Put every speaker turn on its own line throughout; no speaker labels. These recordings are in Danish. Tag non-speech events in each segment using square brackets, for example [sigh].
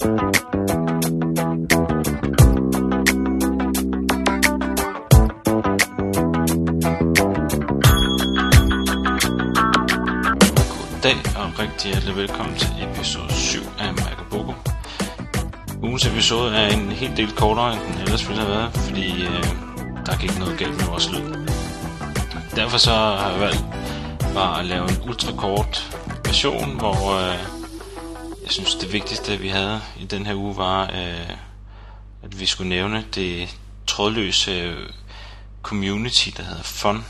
Goddag og rigtig hjertelig velkommen til episode 7 af Magaboko. Ugens episode er en helt del kortere end den ellers ville have været, fordi øh, der gik noget galt med vores lyd. Derfor så har jeg valgt bare at lave en ultrakort version, hvor øh, jeg synes det vigtigste vi havde i den her uge var, øh, at vi skulle nævne det trådløse øh, community, der hedder FON.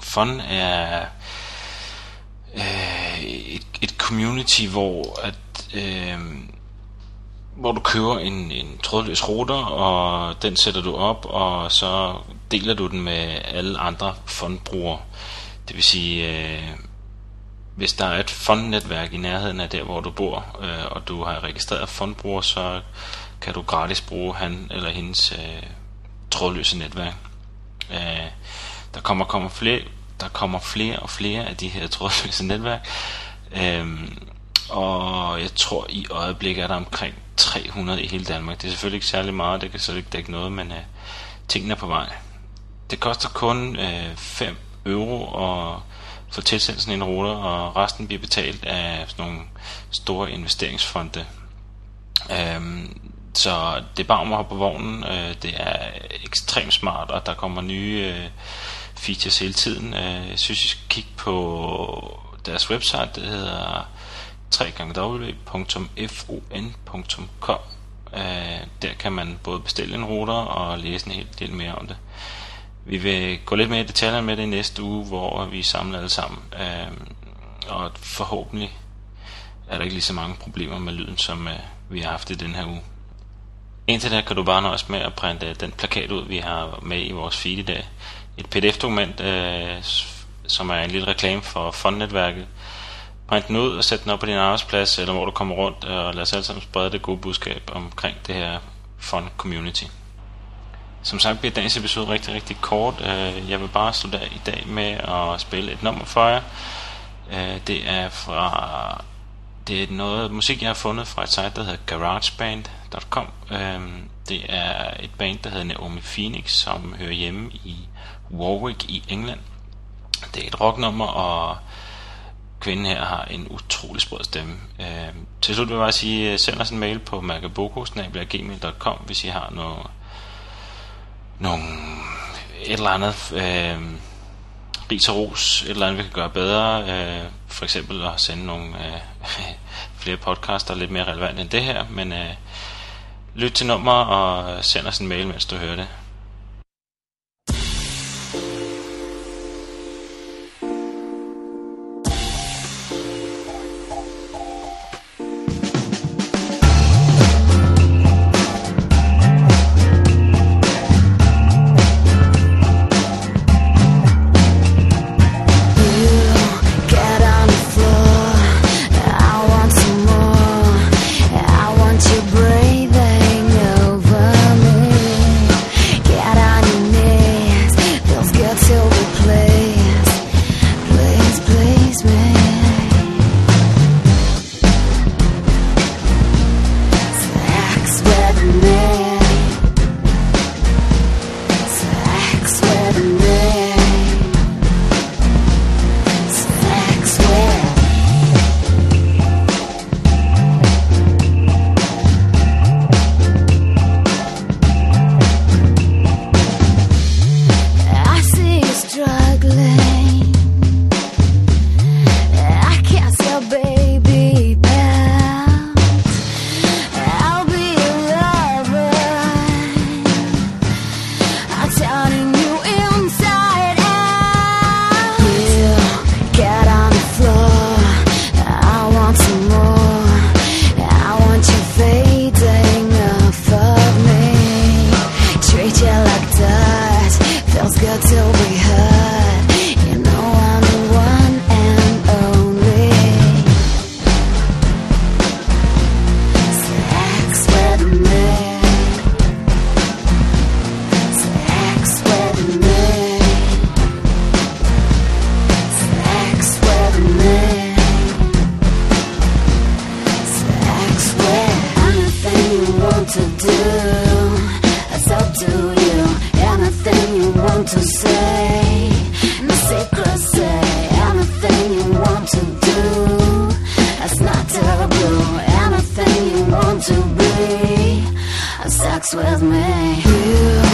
FON er øh, et, et community, hvor at øh, hvor du køber en, en trådløs router, og den sætter du op, og så deler du den med alle andre fondbrugere. Det vil sige, øh, hvis der er et fondnetværk i nærheden af der, hvor du bor, øh, og du har registreret fondbruger, så kan du gratis bruge han eller hendes øh, trådløse netværk. Øh, der kommer, kommer flere, der kommer flere og flere af de her [laughs] trådløse netværk. øh, og jeg tror i øjeblikket er der omkring 300 i hele Danmark. Det er selvfølgelig ikke særlig meget, det kan så ikke dække noget, men øh, tingene er på vej. Det koster kun øh, 5 euro og få tilsendt sådan en router, og resten bliver betalt af sådan nogle store investeringsfonde. Øhm, så det er bare om at hoppe på vognen. Øh, det er ekstremt smart, og der kommer nye øh, features hele tiden. Øh, jeg synes, I skal kigge på deres website, det hedder www.fon.com. Øh, der kan man både bestille en router og læse en hel del mere om det. Vi vil gå lidt mere i detaljer med det i næste uge, hvor vi samler alle sammen. Øh, og forhåbentlig er der ikke lige så mange problemer med lyden, som øh, vi har haft i den her uge. Indtil da kan du bare nøjes med at printe øh, den plakat ud, vi har med i vores feed i dag. Et pdf-dokument, øh, som er en lille reklame for fondnetværket. Print den ud og sæt den op på din arbejdsplads, eller hvor du kommer rundt, og lad os alle sammen sprede det gode budskab omkring det her fond community. Som sagt bliver dagens episode rigtig, rigtig kort. Øh, jeg vil bare slutte i dag med at spille et nummer for jer. Øh, det er fra det er noget musik, jeg har fundet fra et site, der hedder garageband.com. Øh, det er et band, der hedder Naomi Phoenix, som hører hjemme i Warwick i England. Det er et rocknummer, og kvinden her har en utrolig sprød stemme. Øh, til slut vil jeg bare sige, send os en mail på magaboko.gmail.com, hvis I har noget, nogle, et eller andet øh, ris og ros, et eller andet vi kan gøre bedre. Øh, for eksempel at sende nogle øh, [laughs] flere podcaster lidt mere relevant end det her, men øh, lyt til nummer og send os en mail, mens du hører det.
To say. No secrecy. Anything you want to do. It's not taboo. Anything you want to be. Sex with me.